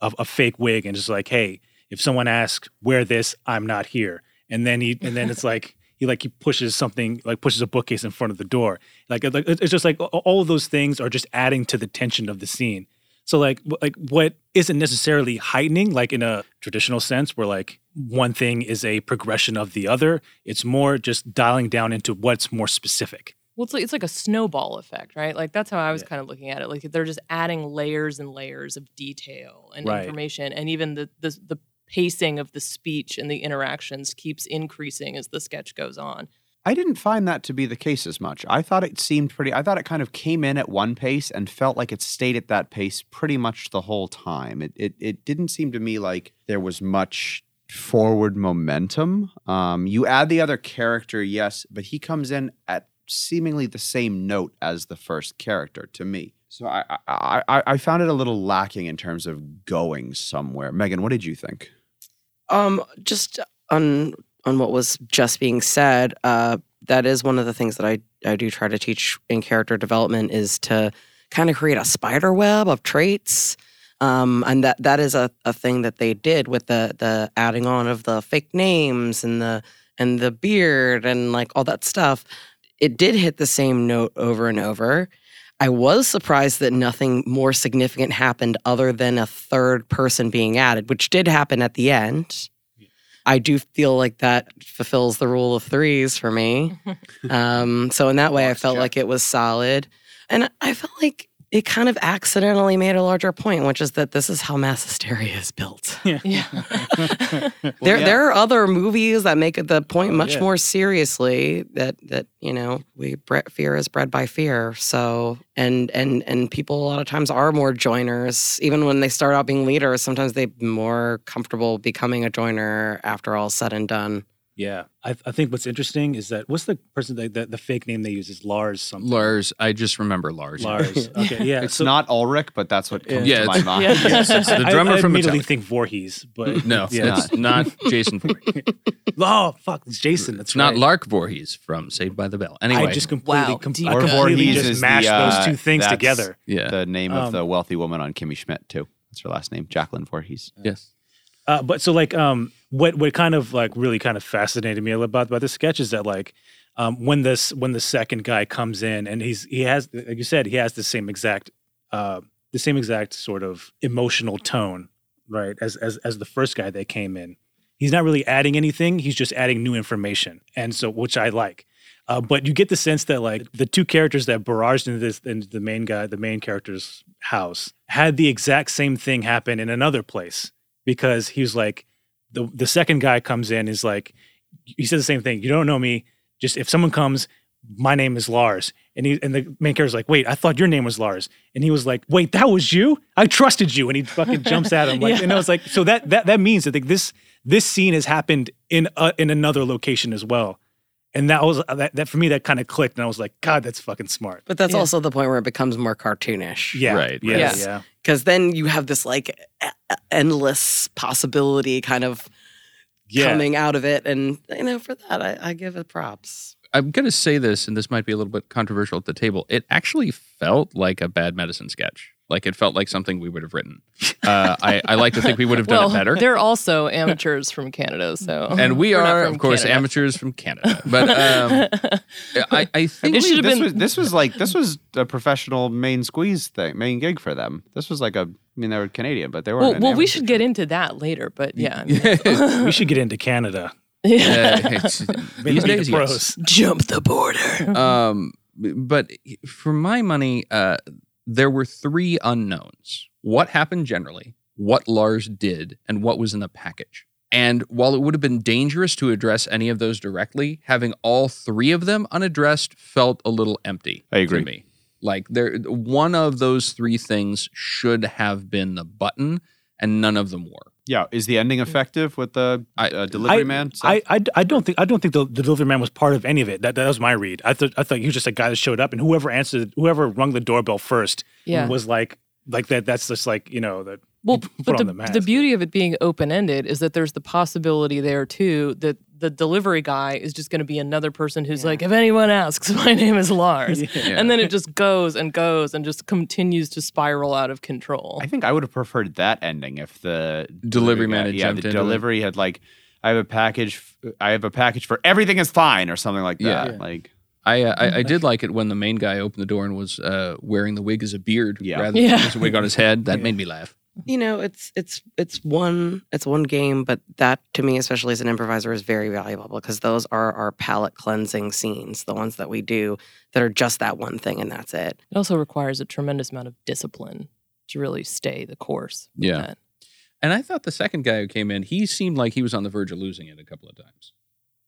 Speaker 2: a, a fake wig and just like hey if someone asks wear this I'm not here and then he and then it's like he like he pushes something like pushes a bookcase in front of the door. Like, like it's just like all of those things are just adding to the tension of the scene. So like like what isn't necessarily heightening like in a traditional sense where like one thing is a progression of the other. It's more just dialing down into what's more specific.
Speaker 3: Well, it's like, it's like a snowball effect, right? Like that's how I was kind of looking at it. Like they're just adding layers and layers of detail and
Speaker 2: Right.
Speaker 3: information, and even the, the the pacing of the speech and the interactions keeps increasing as the sketch goes on.
Speaker 1: I didn't find that to be the case as much. I thought it seemed pretty. I thought it kind of came in at one pace and felt like it stayed at that pace pretty much the whole time. It it, it didn't seem to me like there was much forward momentum. Um, you add the other character, yes, but he comes in at seemingly the same note as the first character to me. So I I, I, I found it a little lacking in terms of going somewhere. Megan, what did you think?
Speaker 4: Um, just on on what was just being said, uh, that is one of the things that I I do try to teach in character development is to kind of create a spider web of traits. Um, and that that is a, a thing that they did with the the adding on of the fake names and the and the beard and like all that stuff. It did hit the same note over and over. I was surprised that nothing more significant happened other than a third person being added, which did happen at the end. I do feel like that fulfills the rule of threes for me. um, so in that way, I felt like it was solid, and I felt like it kind of accidentally made a larger point, which is that this is how mass hysteria is built.
Speaker 3: Yeah.
Speaker 4: there,
Speaker 1: yeah.
Speaker 4: there are other movies that make the point
Speaker 2: Oh,
Speaker 4: much
Speaker 2: yeah.
Speaker 4: more seriously. That that you know, we bre- fear is bred by fear. So and and and people a lot of times are more joiners, even when they start out being leaders. Sometimes they're more comfortable becoming a joiner after all said and done.
Speaker 2: Yeah, I, I think what's interesting is that what's the person that the, the fake name they use is Lars something.
Speaker 8: Lars, I just remember Lars.
Speaker 2: Lars. Okay, yeah.
Speaker 1: It's
Speaker 2: so-
Speaker 1: not Ulrich, but that's what comes
Speaker 8: Yeah,
Speaker 1: to my mind.
Speaker 3: Yeah.
Speaker 8: Yes, it's the
Speaker 2: I-
Speaker 8: drummer
Speaker 2: I,
Speaker 8: from
Speaker 2: immediately
Speaker 8: Metallica.
Speaker 2: think Voorhees, but
Speaker 8: No,
Speaker 2: yeah.
Speaker 8: it's not Jason Voorhees.
Speaker 2: oh fuck, it's Jason. That's
Speaker 8: It's not. Lark Voorhees from Saved by the Bell. Anyway,
Speaker 2: I just completely,
Speaker 3: Wow,
Speaker 2: com- I completely just mashed
Speaker 1: the, uh,
Speaker 2: those two things together.
Speaker 8: yeah,
Speaker 1: The name of
Speaker 2: Um,
Speaker 1: the wealthy woman on Kimmy Schmidt too. That's her last name, Jacqueline Voorhees.
Speaker 8: yes.
Speaker 2: Uh, but so like um what what kind of like really kind of fascinated me a little about about the sketch is that like um when this when the second guy comes in and he's he has like you said he has the same exact uh the same exact sort of emotional tone right as as as the first guy that came in. He's not really adding anything he's just adding new information and so which I like. Uh, but you get the sense that like the two characters that barraged into this into the main guy the main character's house had the exact same thing happen in another place because he was like the the second guy comes in is like he says the same thing. You don't know me. Just if someone comes, my name is Lars. And he and the main character's like, wait, I thought your name was Lars. And he was like, wait, that was you? I trusted you. And he fucking jumps at him. Like,
Speaker 3: Yeah.
Speaker 2: and I was like, so that that that means that like this this scene has happened in uh, in another location as well. And that was uh, that, that for me that kind of clicked, and I was like, God, that's fucking smart.
Speaker 4: But that's
Speaker 3: Yeah.
Speaker 4: also the point where it becomes more cartoonish.
Speaker 2: Yeah,
Speaker 8: Right,
Speaker 2: Yeah.
Speaker 3: Yes.
Speaker 2: yeah.
Speaker 4: Because then you have this like endless possibility kind of
Speaker 2: Yeah.
Speaker 4: coming out of it. And, you know, for that, I, I give it props.
Speaker 8: I'm going to say this, and this might be a little bit controversial at the table. It actually felt like a bad medicine sketch. Like it felt like something we would have written. Uh, I, I like to think we would have done
Speaker 3: well,
Speaker 8: it better.
Speaker 3: they're also amateurs from Canada, so
Speaker 8: And we
Speaker 3: We're
Speaker 8: are, of course,
Speaker 3: Canada.
Speaker 8: amateurs from Canada. But um, I, I think
Speaker 3: It should have
Speaker 1: this
Speaker 3: been-
Speaker 1: was this was like this was a professional main squeeze thing, main gig for them. This was like a. I mean, they were Canadian, but they were.
Speaker 3: well, well, we should get into that later. But yeah, I
Speaker 2: we should get into Canada.
Speaker 8: uh, these days,
Speaker 2: the
Speaker 8: yes.
Speaker 3: jump the border.
Speaker 8: um, but for my money, uh, there were three unknowns: what happened generally, what Lars did, and what was in the package. And while it would have been dangerous to address any of those directly, having all three of them unaddressed felt a little empty.
Speaker 1: I agree.
Speaker 8: To me, like there, one of those three things should have been the button, and none of them were.
Speaker 1: Yeah, is the ending effective with the uh, delivery
Speaker 2: I,
Speaker 1: man?
Speaker 2: I, I, I don't think I don't think the, the delivery man was part of any of it. That, that was my read. I thought I thought he was just a guy that showed up, and whoever answered, whoever rung the doorbell first,
Speaker 3: Yeah.
Speaker 2: was like like that. That's just like you know that.
Speaker 3: Well,
Speaker 2: put
Speaker 3: but
Speaker 2: on
Speaker 3: the,
Speaker 2: the mask.
Speaker 3: the beauty of it being open ended is that there's the possibility there too that the delivery guy is just going to be another person who's like, if anyone asks, my name is Lars. And then it just goes and goes and just continues to spiral out of control.
Speaker 1: I think I would have preferred that ending if the
Speaker 8: Delivery man
Speaker 1: guy-
Speaker 8: had
Speaker 1: yeah, the
Speaker 8: into it.
Speaker 1: delivery had like. I have a package. I have a package for everything is fine or something like that.
Speaker 8: Yeah.
Speaker 1: Like
Speaker 8: I, uh, I I did like it when the main guy opened the door and was uh, wearing the wig as a beard
Speaker 1: Yeah.
Speaker 8: rather than as a wig on his head. That made me laugh.
Speaker 4: You know it's it's it's one it's one game but that to me especially as an improviser is very valuable because those are our palate cleansing scenes the ones that we do that are just that one thing and that's it
Speaker 3: It also requires a tremendous amount of discipline to really stay the course.
Speaker 8: Yeah.
Speaker 3: that.
Speaker 8: And I thought the second guy who came in, he seemed like he was on the verge of losing it a couple of times.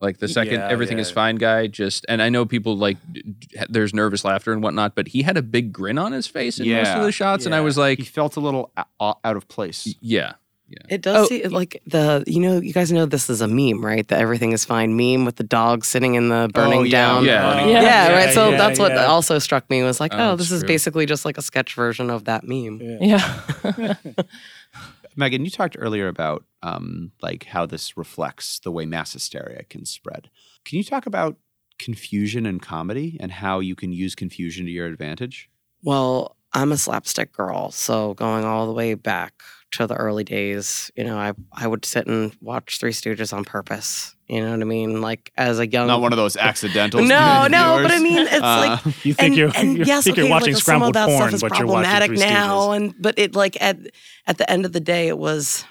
Speaker 8: Like the second
Speaker 2: Yeah,
Speaker 8: everything is fine guy, just and I know people like d- d- there's nervous laughter and whatnot, but he had a big grin on his face in most of the shots, and I was like,
Speaker 1: he felt a little out of place.
Speaker 8: yeah, yeah.
Speaker 4: it does
Speaker 3: Oh,
Speaker 4: see like the you know you guys know this is a meme right the everything is fine meme with the dog sitting in the oh, burning
Speaker 1: Oh, yeah.
Speaker 4: down
Speaker 8: Yeah.
Speaker 3: Yeah.
Speaker 4: yeah, right so
Speaker 2: yeah,
Speaker 4: that's what
Speaker 2: yeah.
Speaker 4: also struck me was like
Speaker 8: Oh,
Speaker 4: oh, this
Speaker 8: that's
Speaker 4: is
Speaker 8: true.
Speaker 4: basically just like a sketch version of that meme
Speaker 3: Yeah.
Speaker 1: Megan, you talked earlier about um, like how this reflects the way mass hysteria can spread. Can you talk about confusion and comedy and how you can use confusion to your advantage?
Speaker 4: Well, I'm a slapstick girl, so going all the way back to the early days, you know, I I would sit and watch Three Stooges on purpose. You know what I mean? Like as a young
Speaker 1: Not one of those accidental.
Speaker 4: No, no, but I mean, it's
Speaker 1: Uh,
Speaker 4: like
Speaker 2: You think
Speaker 4: and,
Speaker 2: you're,
Speaker 4: and
Speaker 2: you
Speaker 4: yes,
Speaker 2: think
Speaker 4: okay,
Speaker 2: you're watching
Speaker 4: like, some of
Speaker 2: scrambled
Speaker 4: that
Speaker 2: porn,
Speaker 4: stuff is
Speaker 2: but you're watching
Speaker 4: problematic
Speaker 2: Three
Speaker 4: now,
Speaker 2: Stooges.
Speaker 4: and but it like at at the end of the day, it was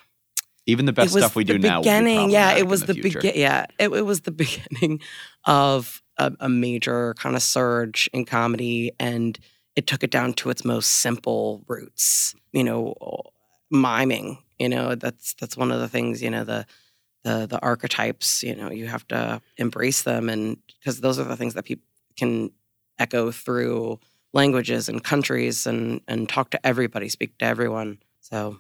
Speaker 1: even the best stuff we do now. will be
Speaker 4: beginning. yeah, it was the,
Speaker 1: future.
Speaker 4: beginning. Yeah, it, it was the beginning of a, a major kind of surge in comedy, and it took it down to its most simple roots. You know, miming. You know, that's that's one of the things. You know, the the the archetypes. You know, you have to embrace them, and because those are the things that people can echo through languages and countries, and and talk to everybody, speak to everyone. So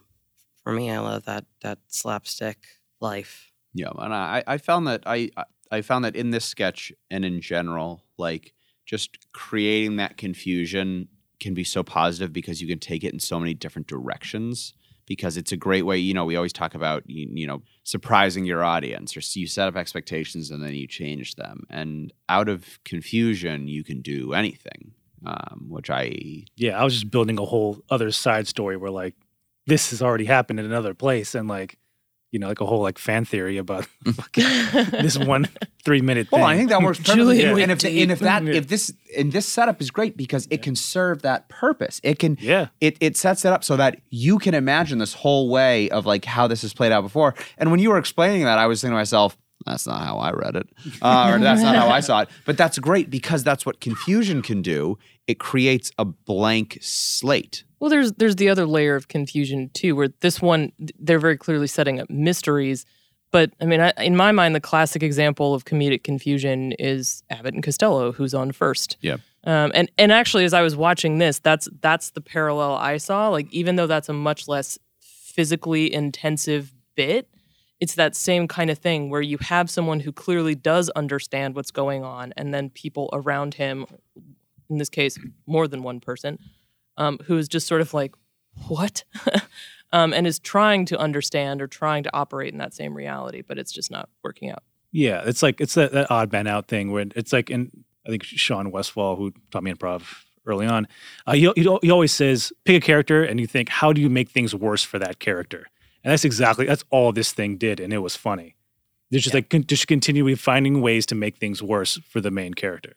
Speaker 4: for me, I love that that slapstick life.
Speaker 1: Yeah, and I, I found that I I found that in this sketch and in general, like just creating that confusion can be so positive because you can take it in so many different directions. Because it's a great way, you know. We always talk about you, you know surprising your audience, or you set up expectations and then you change them. And out of confusion, you can do anything, um, which I
Speaker 2: Yeah, I was just building a whole other side story where like this has already happened in another place, and like you know, like a whole like fan theory about this one three minute thing.
Speaker 1: Well, I think that works perfectly.
Speaker 3: Julian
Speaker 1: and if
Speaker 3: Deep.
Speaker 1: and if that if this and this setup is great because it can serve that purpose. It can
Speaker 2: Yeah.
Speaker 1: it it sets it up so that you can imagine this whole way of like how this has played out before. And when you were explaining that, I was thinking to myself, that's not how I read it, uh, or that's not how I saw it. But that's great because that's what confusion can do. It creates a blank slate.
Speaker 3: Well, there's there's the other layer of confusion too, where this one they're very clearly setting up mysteries. But I mean, I, in my mind, the classic example of comedic confusion is Abbott and Costello, who's on first.
Speaker 1: Yeah.
Speaker 3: Um, and and actually, as I was watching this, that's that's the parallel I saw. Like, even though that's a much less physically intensive bit, it's that same kind of thing where you have someone who clearly does understand what's going on, and then people around him, in this case, more than one person, um, who is just sort of like, what? um, and is trying to understand or trying to operate in that same reality, but it's just not working out.
Speaker 2: Yeah, it's like it's that, that odd man out thing where it's like, and I think Sean Westfall, who taught me improv early on, uh, he, he always says, pick a character and you think, how do you make things worse for that character? And that's exactly that's all this thing did, and it was funny. It's just like con- just continually finding ways to make things worse for the main character.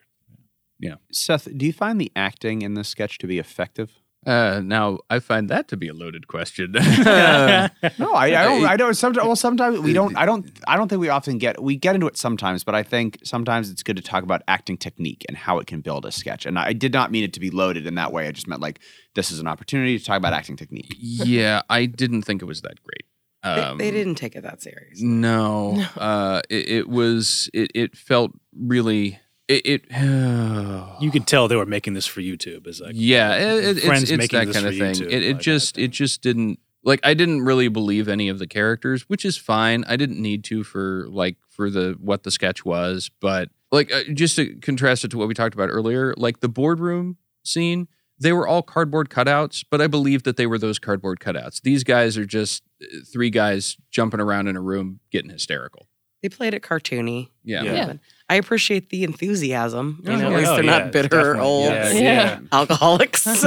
Speaker 1: Seth, do you find the acting in this sketch to be effective?
Speaker 8: Uh, now I find that to be a loaded question.
Speaker 1: No, I, I don't. I don't. Sometimes, well, sometimes we don't. I don't. I don't think we often get. We get into it sometimes, but I think sometimes it's good to talk about acting technique and how it can build a sketch. And I did not mean it to be loaded in that way. I just meant like this is an opportunity to talk about acting technique.
Speaker 8: yeah, I didn't think it was that great.
Speaker 4: They,
Speaker 8: Um,
Speaker 4: they didn't take it that serious.
Speaker 8: No, uh, it, it was. It, it felt really. It. it
Speaker 2: You could tell they were making this for YouTube. Is like
Speaker 8: yeah, it, it,
Speaker 2: friends
Speaker 8: it's, it's
Speaker 2: making
Speaker 8: that
Speaker 2: this
Speaker 8: kind
Speaker 2: for
Speaker 8: of thing.
Speaker 2: YouTube,
Speaker 8: It, it
Speaker 2: like
Speaker 8: just. It just didn't. Like I didn't really believe any of the characters, which is fine. I didn't need to for like for the what the sketch was, but like uh, just to contrast it to what we talked about earlier, like the boardroom scene, they were all cardboard cutouts, but I believe that they were those cardboard cutouts. These guys are just uh, three guys jumping around in a room getting hysterical.
Speaker 4: They played it cartoony.
Speaker 8: Yeah.
Speaker 4: you know,
Speaker 3: Yeah.
Speaker 4: But I appreciate the enthusiasm. You
Speaker 8: Oh,
Speaker 4: know,
Speaker 8: yeah.
Speaker 4: at least
Speaker 2: Oh,
Speaker 4: they're
Speaker 2: yeah,
Speaker 4: not bitter
Speaker 2: definitely.
Speaker 4: old
Speaker 2: Yeah,
Speaker 3: Yeah.
Speaker 4: alcoholics.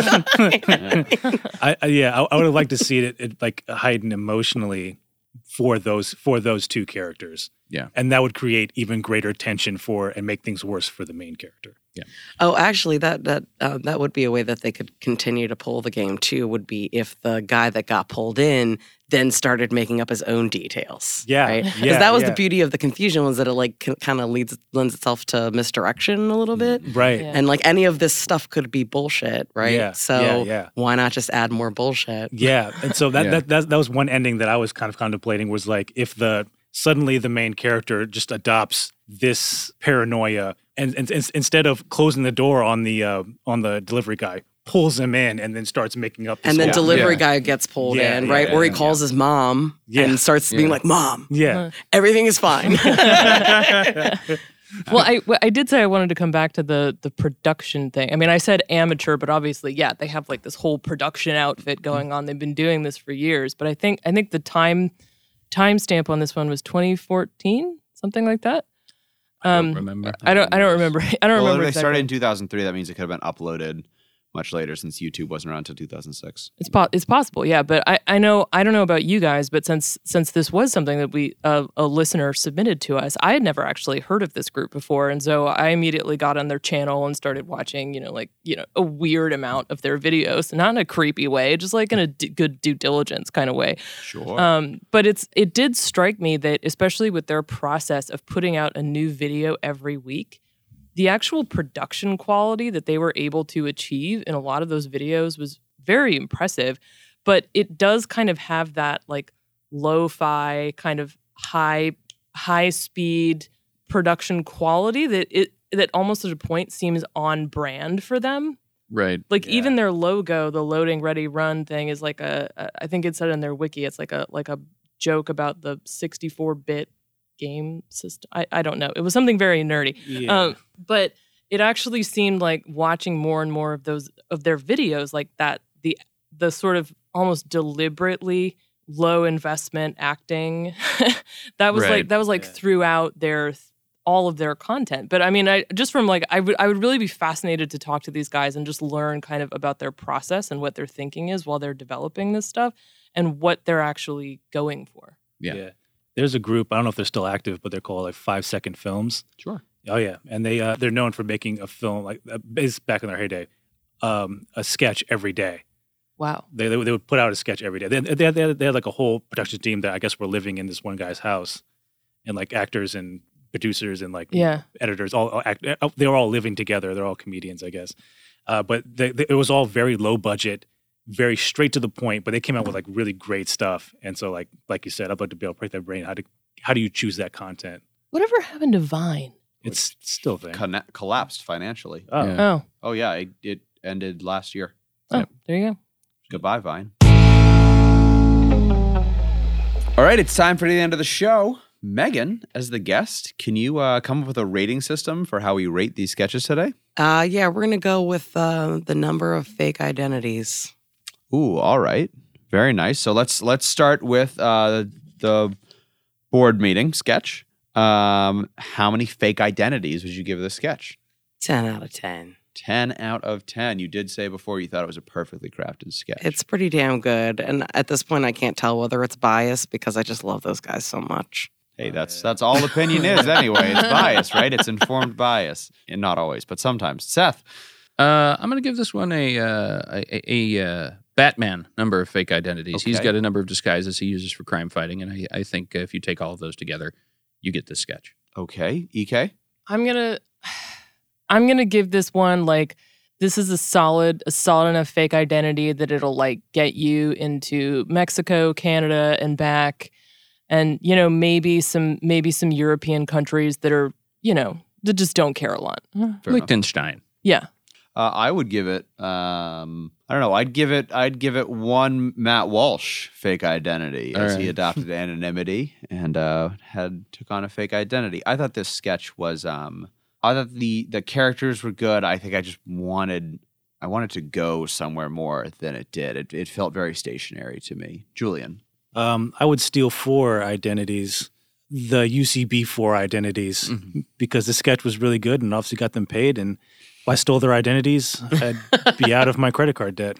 Speaker 2: I, I yeah, I, I would have liked to see it, it like heightened emotionally for those for those two characters.
Speaker 8: Yeah.
Speaker 2: And that would create even greater tension for and make things worse for the main character.
Speaker 8: Yeah.
Speaker 4: Oh, actually, that that uh, that would be a way that they could continue to pull the game too. Would be if the guy that got pulled in then started making up his own details.
Speaker 2: Yeah,
Speaker 4: right. Because
Speaker 2: yeah,
Speaker 4: that was
Speaker 2: yeah.
Speaker 4: the beauty of the confusion was that it like kind of leads lends itself to misdirection a little bit.
Speaker 2: Right.
Speaker 3: Yeah.
Speaker 4: And like any of this stuff could be bullshit, right?
Speaker 2: Yeah,
Speaker 4: So
Speaker 2: yeah, yeah.
Speaker 4: why not just add more bullshit?
Speaker 2: Yeah, and so that,
Speaker 8: Yeah.
Speaker 2: that that that was one ending that I was kind of contemplating was like if the suddenly the main character just adopts this paranoia and, and, and instead of closing the door on the uh, on the delivery guy pulls him in and then starts making up this
Speaker 4: And then delivery
Speaker 8: Yeah.
Speaker 4: guy gets pulled
Speaker 2: Yeah,
Speaker 4: in,
Speaker 2: yeah,
Speaker 4: right?
Speaker 2: yeah,
Speaker 4: or he
Speaker 2: yeah.
Speaker 4: calls his mom
Speaker 2: Yeah.
Speaker 4: and starts being like, "Mom,
Speaker 2: yeah
Speaker 4: everything is fine."
Speaker 3: well, I I did say I wanted to come back to the the production thing. I mean, I said amateur, but obviously, yeah, they have like this whole production outfit going on. They've been doing this for years. But I think I think the time timestamp on this one was 2014, something like that. Um,
Speaker 8: remember.
Speaker 3: I don't. I don't remember. I don't
Speaker 1: Well,
Speaker 3: remember.
Speaker 1: if they
Speaker 3: exactly.
Speaker 1: started in 2003. That means it could have been uploaded much later since YouTube wasn't around until 2006.
Speaker 3: It's po- it's possible, yeah. But I, I know I don't know about you guys, but since since this was something that we uh, a listener submitted to us, I had never actually heard of this group before, and so I immediately got on their channel and started watching, you know, like you know a weird amount of their videos, not in a creepy way, just like in a d- good due diligence kind of way.
Speaker 1: Sure.
Speaker 3: Um, but it's it did strike me that especially with their process of putting out a new video every week, the actual production quality that they were able to achieve in a lot of those videos was very impressive. But it does kind of have that like lo-fi kind of high high speed production quality that it that almost at a point seems on brand for them
Speaker 8: Right.
Speaker 3: like even their logo the loading ready run thing is like a, a i think it said in their wiki it's like a like a joke about the 64 bit game system I, I don't know it was something very nerdy
Speaker 2: Yeah.
Speaker 3: um, but it actually seemed like watching more and more of those of their videos like that the the sort of almost deliberately low investment acting that was like that was like
Speaker 2: Yeah.
Speaker 3: throughout their all of their content but i mean i just from like i would i would really be fascinated to talk to these guys and just learn kind of about their process and what their thinking is while they're developing this stuff and what they're actually going for
Speaker 8: Yeah.
Speaker 2: There's a group. I don't know if they're still active, but they're called like Five Second Films.
Speaker 8: Sure.
Speaker 2: Oh yeah, and they uh, they're known for making a film like uh, is back in their heyday, um, a sketch every day.
Speaker 3: wow
Speaker 2: They, they, would- they would put out a sketch every day. They, they, had, they, had, they had like a whole production team that I guess were living in this one guy's house, and like actors and producers and like
Speaker 3: yeah
Speaker 2: editors all all act, uh, they were all living together. They're all comedians, I guess. Uh, but they, they, it was all very low budget, very straight to the point. But they came out with like really great stuff. And so like like you said, I'd like to be able to break that brain. How to how do you choose that content?
Speaker 3: whatever happened to vine
Speaker 2: It's still there.
Speaker 1: Conne- collapsed financially.
Speaker 2: Oh,
Speaker 8: Yeah.
Speaker 3: oh
Speaker 1: Oh yeah, it, it ended last year.
Speaker 3: oh there you go
Speaker 1: Goodbye, Vine. All right, it's time for the end of the show. Megan, as the guest, can you uh, come up with a rating system for how we rate these sketches today?
Speaker 4: uh, yeah, we're gonna go with uh, the number of fake identities.
Speaker 1: Ooh, all right, very nice. So let's let's start with uh, the board meeting sketch. Um, how many fake identities would you give this sketch?
Speaker 4: Ten out of ten.
Speaker 1: 10 out of 10. You did say before you thought it was a perfectly crafted sketch.
Speaker 4: It's pretty damn good. And at this point, I can't tell whether it's biased because I just love those guys so much.
Speaker 1: hey, that's that's all opinion is anyway. It's bias, right? It's informed bias. And not always, but sometimes. Seth.
Speaker 8: Uh, I'm going to give this one a uh, a, a, a uh, Batman number of fake identities. He's got a number of disguises he uses for crime fighting, and I, I think if you take all of those together, you get this sketch.
Speaker 1: Okay. EK.
Speaker 3: I'm gonna I'm gonna give this one like this is a solid a solid enough fake identity that it'll like get you into Mexico, Canada, and back, and you know maybe some maybe some European countries that are you know that just don't care a lot.
Speaker 1: Fair enough.
Speaker 3: Yeah,
Speaker 1: Uh, I would give it. Um, I don't know. I'd give it. I'd give it one Matt Walsh fake identity
Speaker 8: All
Speaker 1: as he adopted anonymity and uh, had took on a fake identity. I thought this sketch was. Um, I thought the the characters were good. I think I just wanted. I wanted to go somewhere more than it did. It, it felt very stationary to me. Julian.
Speaker 2: Um, I would steal four identities. the UCB4 identities
Speaker 8: Mm-hmm.
Speaker 2: because the sketch was really good and obviously got them paid. And if I stole their identities, I'd be out of my credit card debt.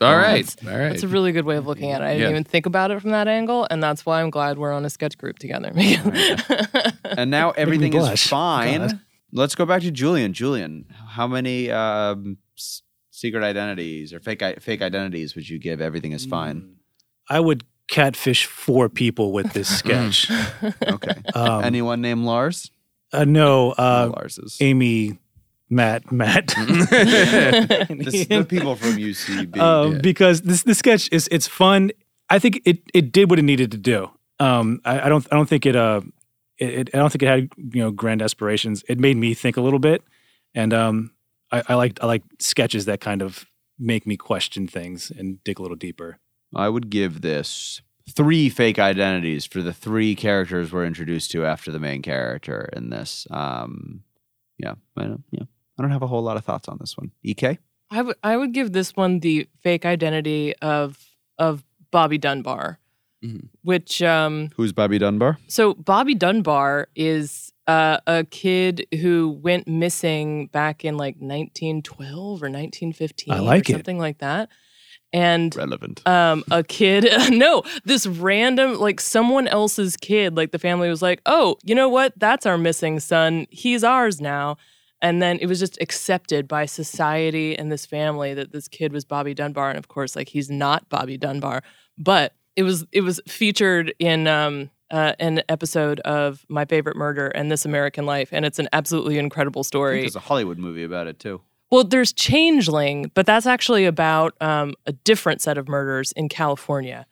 Speaker 8: All right. All right.
Speaker 3: That's a really good way of looking at it. I didn't
Speaker 8: Yeah.
Speaker 3: even think about it from that angle, and that's why I'm glad we're on a sketch group together.
Speaker 1: And now everything is
Speaker 2: blush.
Speaker 1: fine.
Speaker 2: God.
Speaker 1: Let's go back to Julian. Julian, how many um, s- secret identities or fake i- fake identities would you give? Everything is fine.
Speaker 2: I would catfish four people with this sketch.
Speaker 1: Okay.
Speaker 2: Um,
Speaker 1: Anyone named Lars?
Speaker 2: uh, no,
Speaker 1: No
Speaker 2: uh,
Speaker 1: Lars's.
Speaker 2: Amy, Matt, Matt.
Speaker 1: the, the people from UCB.
Speaker 2: um, because this the sketch is it's fun. I think it it did what it needed to do. Um, I, I don't I don't think it uh it, it- I don't think it had you know grand aspirations. It made me think a little bit, and um I, I like I like sketches that kind of make me question things and dig a little deeper.
Speaker 1: I would give this three fake identities for the three characters we're introduced to after the main character in this. Um, yeah, I don't, yeah, I don't have a whole lot of thoughts on this one. Ek,
Speaker 3: I would I would give this one the fake identity of of Bobby Dunbar,
Speaker 8: Mhm.
Speaker 3: which um
Speaker 1: who's Bobby Dunbar?
Speaker 3: so Bobby Dunbar is uh, a kid who went missing back in like 1912 or 1915
Speaker 2: I like
Speaker 3: or
Speaker 2: it.
Speaker 3: something like that. And
Speaker 1: Relevant.
Speaker 3: um a kid no this random like someone else's kid like the family was like oh you know what that's our missing son he's ours now and then it was just accepted by society and this family that this kid was Bobby Dunbar and of course like he's not Bobby Dunbar but it was it was featured in um uh, an episode of My Favorite Murder and This American Life, and it's an absolutely incredible
Speaker 1: I think
Speaker 3: story.
Speaker 1: there's a Hollywood movie about it too.
Speaker 3: Well, there's Changeling, but that's actually about um, a different set of murders in California.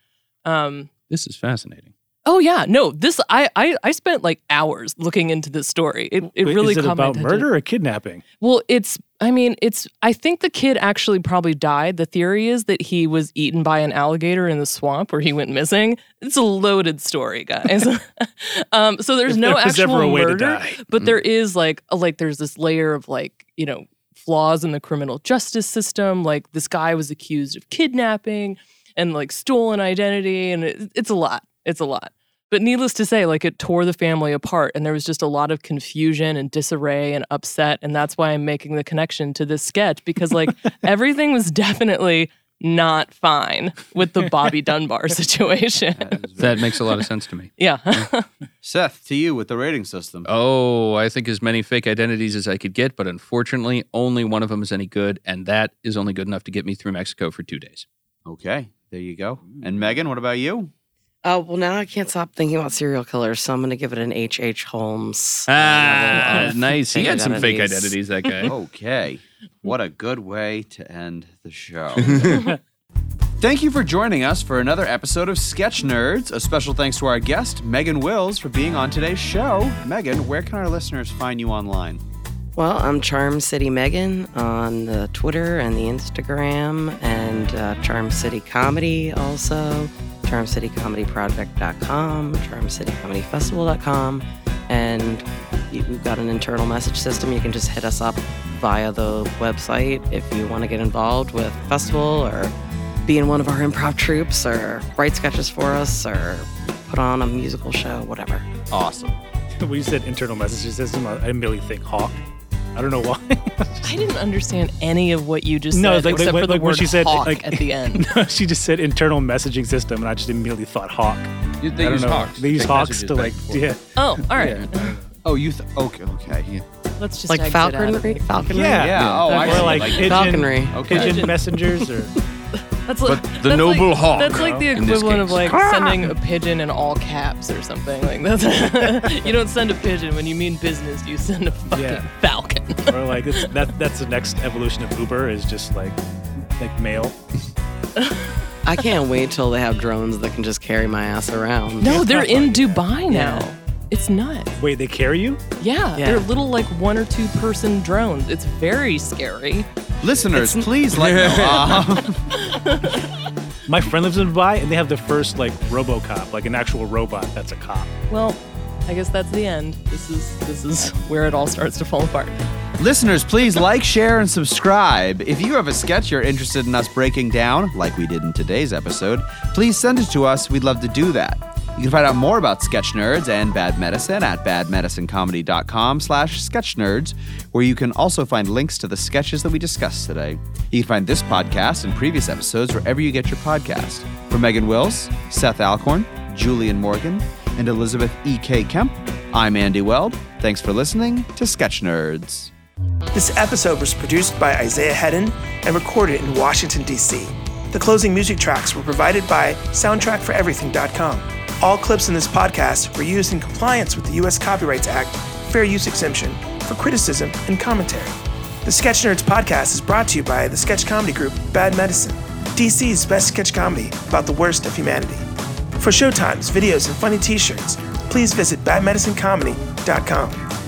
Speaker 3: Um,
Speaker 8: This is fascinating.
Speaker 3: Oh yeah, no, this I, I I spent like hours looking into this story. It it
Speaker 2: Wait,
Speaker 3: really
Speaker 2: is it about murder or kidnapping?
Speaker 3: Well, it's I mean, it's I think the kid actually probably died. The theory is that he was eaten by an alligator in the swamp where he went missing. It's a loaded story, guys. um, so there's
Speaker 2: If
Speaker 3: no
Speaker 2: there
Speaker 3: actual
Speaker 2: ever a way to
Speaker 3: murder,
Speaker 2: die.
Speaker 3: but there is like a, like there's this layer of like you know flaws in the criminal justice system. Like this guy was accused of kidnapping and like stolen identity, and it, it's a lot. It's a lot. But needless to say, like it tore the family apart, and there was just a lot of confusion and disarray and upset, and that's why I'm making the connection to this sketch because like everything was definitely not fine with the Bobby Dunbar situation.
Speaker 8: That makes a lot of sense to me.
Speaker 3: yeah.
Speaker 1: Seth, to you with the rating system.
Speaker 8: Oh, I think as many fake identities as I could get, but unfortunately, only one of them is any good, and that is only good enough to get me through Mexico for two days.
Speaker 1: Okay, there you go. And Megan, what about you?
Speaker 4: Oh, well, now I can't stop thinking about serial killers, so I'm going to give it an H.H. Holmes. uh,
Speaker 8: Ah, nice. He had some fake
Speaker 4: identities.
Speaker 8: identities, that guy.
Speaker 1: Okay. What a good way to end the show. Thank you for joining us for another episode of Sketch Nerds. A special thanks to our guest, Megan Wills, for being on today's show. Megan, where can our listeners find you online?
Speaker 4: Well, I'm Charm City Megan on the Twitter and the Instagram, and uh, Charm City Comedy also, charmcitycomedyproject.com, charmcitycomedyfestival.com, and you- we've got an internal message system. You can just hit us up via the website if you want to get involved with the festival or be in one of our improv troops or write sketches for us or put on a musical show, whatever.
Speaker 1: Awesome.
Speaker 2: when you said internal messaging system, I I immediately think Hawk. I don't know why.
Speaker 3: I didn't understand any of what you just
Speaker 2: No,
Speaker 3: said
Speaker 2: like-
Speaker 3: except
Speaker 2: like-
Speaker 3: for the
Speaker 2: like when
Speaker 3: word
Speaker 2: she said,
Speaker 3: hawk
Speaker 2: like-
Speaker 3: at the end.
Speaker 2: no, she just said internal messaging system, and I just immediately thought Hawk.
Speaker 8: You- They
Speaker 2: I don't
Speaker 8: use
Speaker 2: know.
Speaker 8: hawks.
Speaker 2: They use
Speaker 8: Take
Speaker 2: hawks to like,
Speaker 8: and
Speaker 2: yeah,
Speaker 3: Oh, all right.
Speaker 1: Oh, you th- okay? Okay.
Speaker 3: Let's just
Speaker 4: like
Speaker 3: exit out of
Speaker 4: falconry, falconry.
Speaker 2: yeah,
Speaker 1: Yeah, oh, I
Speaker 2: or
Speaker 1: see,
Speaker 2: like,
Speaker 1: like
Speaker 2: pigeon,
Speaker 4: falconry.
Speaker 1: Okay.
Speaker 2: pigeon messengers, or
Speaker 3: That's like
Speaker 8: But the
Speaker 3: that's
Speaker 8: noble
Speaker 3: like,
Speaker 8: hawk,
Speaker 3: That's like the equivalent of
Speaker 8: case.
Speaker 3: like sending a pigeon in all caps or something. Like that's you don't send a pigeon when you mean business. You send a fucking
Speaker 2: Yeah.
Speaker 3: falcon.
Speaker 2: or like it's, that. That's the next evolution of Uber is just like like mail.
Speaker 4: I can't wait till they have drones that can just carry my ass around.
Speaker 3: No, they're in Dubai now.
Speaker 4: Yeah.
Speaker 3: It's nuts.
Speaker 2: Wait, they carry you?
Speaker 3: Yeah,
Speaker 4: Yeah.
Speaker 3: they're little like one or two person drones. It's very scary.
Speaker 1: Listeners, please let know. Um,
Speaker 2: My friend lives in Dubai, and they have the first like RoboCop, like an actual robot that's a cop.
Speaker 3: Well, I guess that's the end. This is this is where it all starts to fall apart.
Speaker 1: Listeners, please like, share, and subscribe. If you have a sketch you're interested in us breaking down, like we did in today's episode, please send it to us. We'd love to do that. You can find out more about Sketch Nerds and Bad Medicine at badmedicinecomedy.com slash sketchnerds, where you can also find links to the sketches that we discussed today. You can find this podcast and previous episodes wherever you get your podcast. For Megan Wills, Seth Alcorn, Julian Morgan, and Elizabeth E.K. Kemp, I'm Andy Weld. Thanks for listening to Sketch Nerds.
Speaker 12: This episode was produced by Isaiah Hedden and recorded in Washington, D.C. The closing music tracks were provided by SoundtrackForEverything.com. All clips in this podcast were used in compliance with the U.S. Copyrights Act Fair Use Exemption for criticism and commentary. The Sketch Nerds podcast is brought to you by the sketch comedy group Bad Medicine, DC's best sketch comedy about the worst of humanity. For showtimes, videos, and funny t shirts, please visit badmedicinecomedy.com.